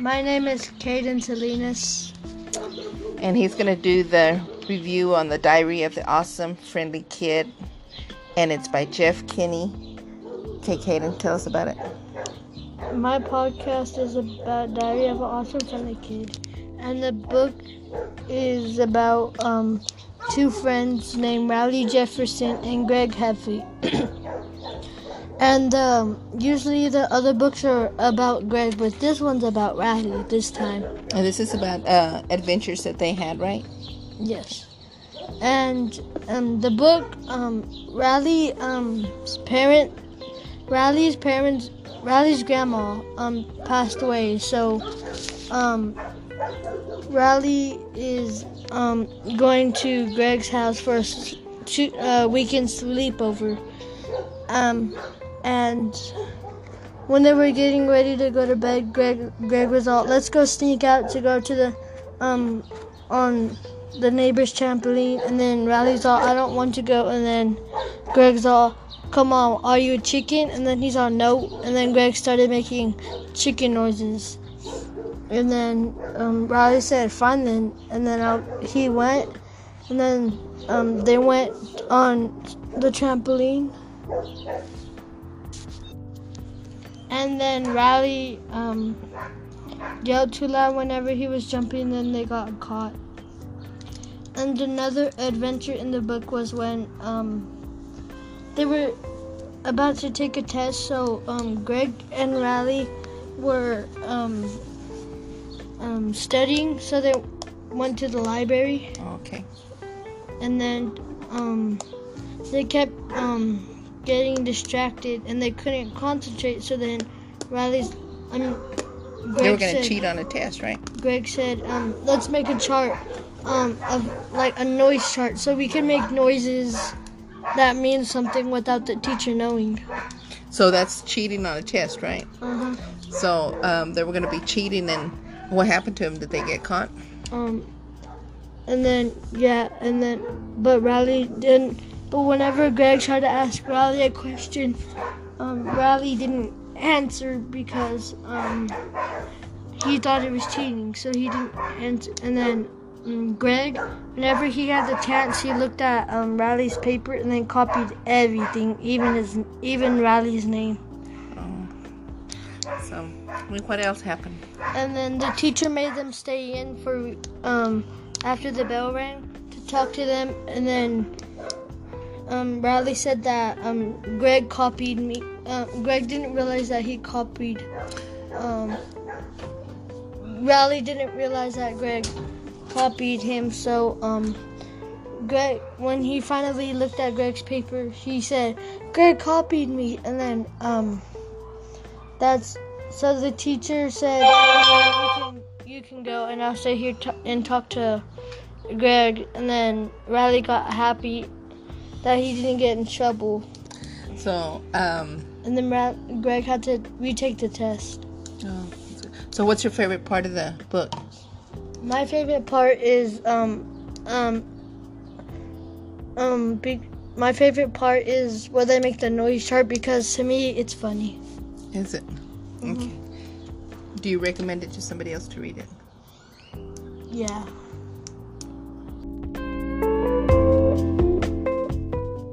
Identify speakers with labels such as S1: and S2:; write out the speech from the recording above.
S1: My name is Caden Salinas.
S2: And he's going to do the review on the Diary of the Awesome Friendly Kid. And it's by Jeff Kinney. Okay, Caden, tell us about it.
S1: My podcast is about Diary of an Awesome Friendly Kid. And the book is about um, two friends named Rowley Jefferson and Greg Heffley. and um, usually the other books are about Greg, but this one's about Rowley this time.
S2: And this is about uh, adventures that they had, right?
S1: Yes. And um, the book, um, Rowley's um, parent, Rowley's parents, Rowley's grandma um, passed away, so um, Rowley is um, going to Greg's house for a uh, weekend sleepover. Um, and when they were getting ready to go to bed, Greg Greg was all, "Let's go sneak out to go to the um on the neighbor's trampoline." And then Rowley's all, "I don't want to go." And then Greg's all, "Come on, are you a chicken?" And then he's all, "No." And then Greg started making chicken noises. And then um, Rowley said, "Fine then." And then I, he went, and then um, they went on the trampoline. And then Rowley um, yelled too loud whenever he was jumping, then they got caught. And another adventure in the book was when um, they were about to take a test, so um, Greg and Rowley were um, um, studying, so they went to the library.
S2: Okay.
S1: And then um, they kept um, getting distracted and they couldn't concentrate. So then Rowley's, I mean, Greg
S2: they were going
S1: said,
S2: to cheat on a test, right?
S1: Greg said, um, let's make a chart um, of like a noise chart so we can make noises that mean something without the teacher knowing.
S2: So that's cheating on a test, right?
S1: Uh-huh.
S2: So um, they were going to be cheating, and what happened to them? Did they get caught?
S1: Um, and then yeah, and then but Rowley didn't. But whenever Greg tried to ask Rowley a question, um, Rowley didn't answer because um, he thought it was cheating, so he didn't answer. And then um, Greg, whenever he had the chance, he looked at um, Rowley's paper and then copied everything, even his even Rowley's name.
S2: So, what else happened?
S1: And then the teacher made them stay in for um, after the bell rang to talk to them. And then um, Rowley said that um, Greg copied me. Uh, Greg didn't realize that he copied. Um, Rowley didn't realize that Greg copied him. So um, Greg, when he finally looked at Greg's paper, he said, "Greg copied me." And then um, that's so the teacher said, you can, you can go and I'll stay here t- and talk to Greg. And then Rowley got happy that he didn't get in trouble.
S2: So, um,
S1: And then Ra- Greg had to retake the test.
S2: oh, so what's your favorite part of the book?
S1: My favorite part is um um um big. My favorite part is where they make the noise chart because to me it's funny.
S2: Is it? Okay. Do you recommend it to somebody else to read it?
S1: Yeah.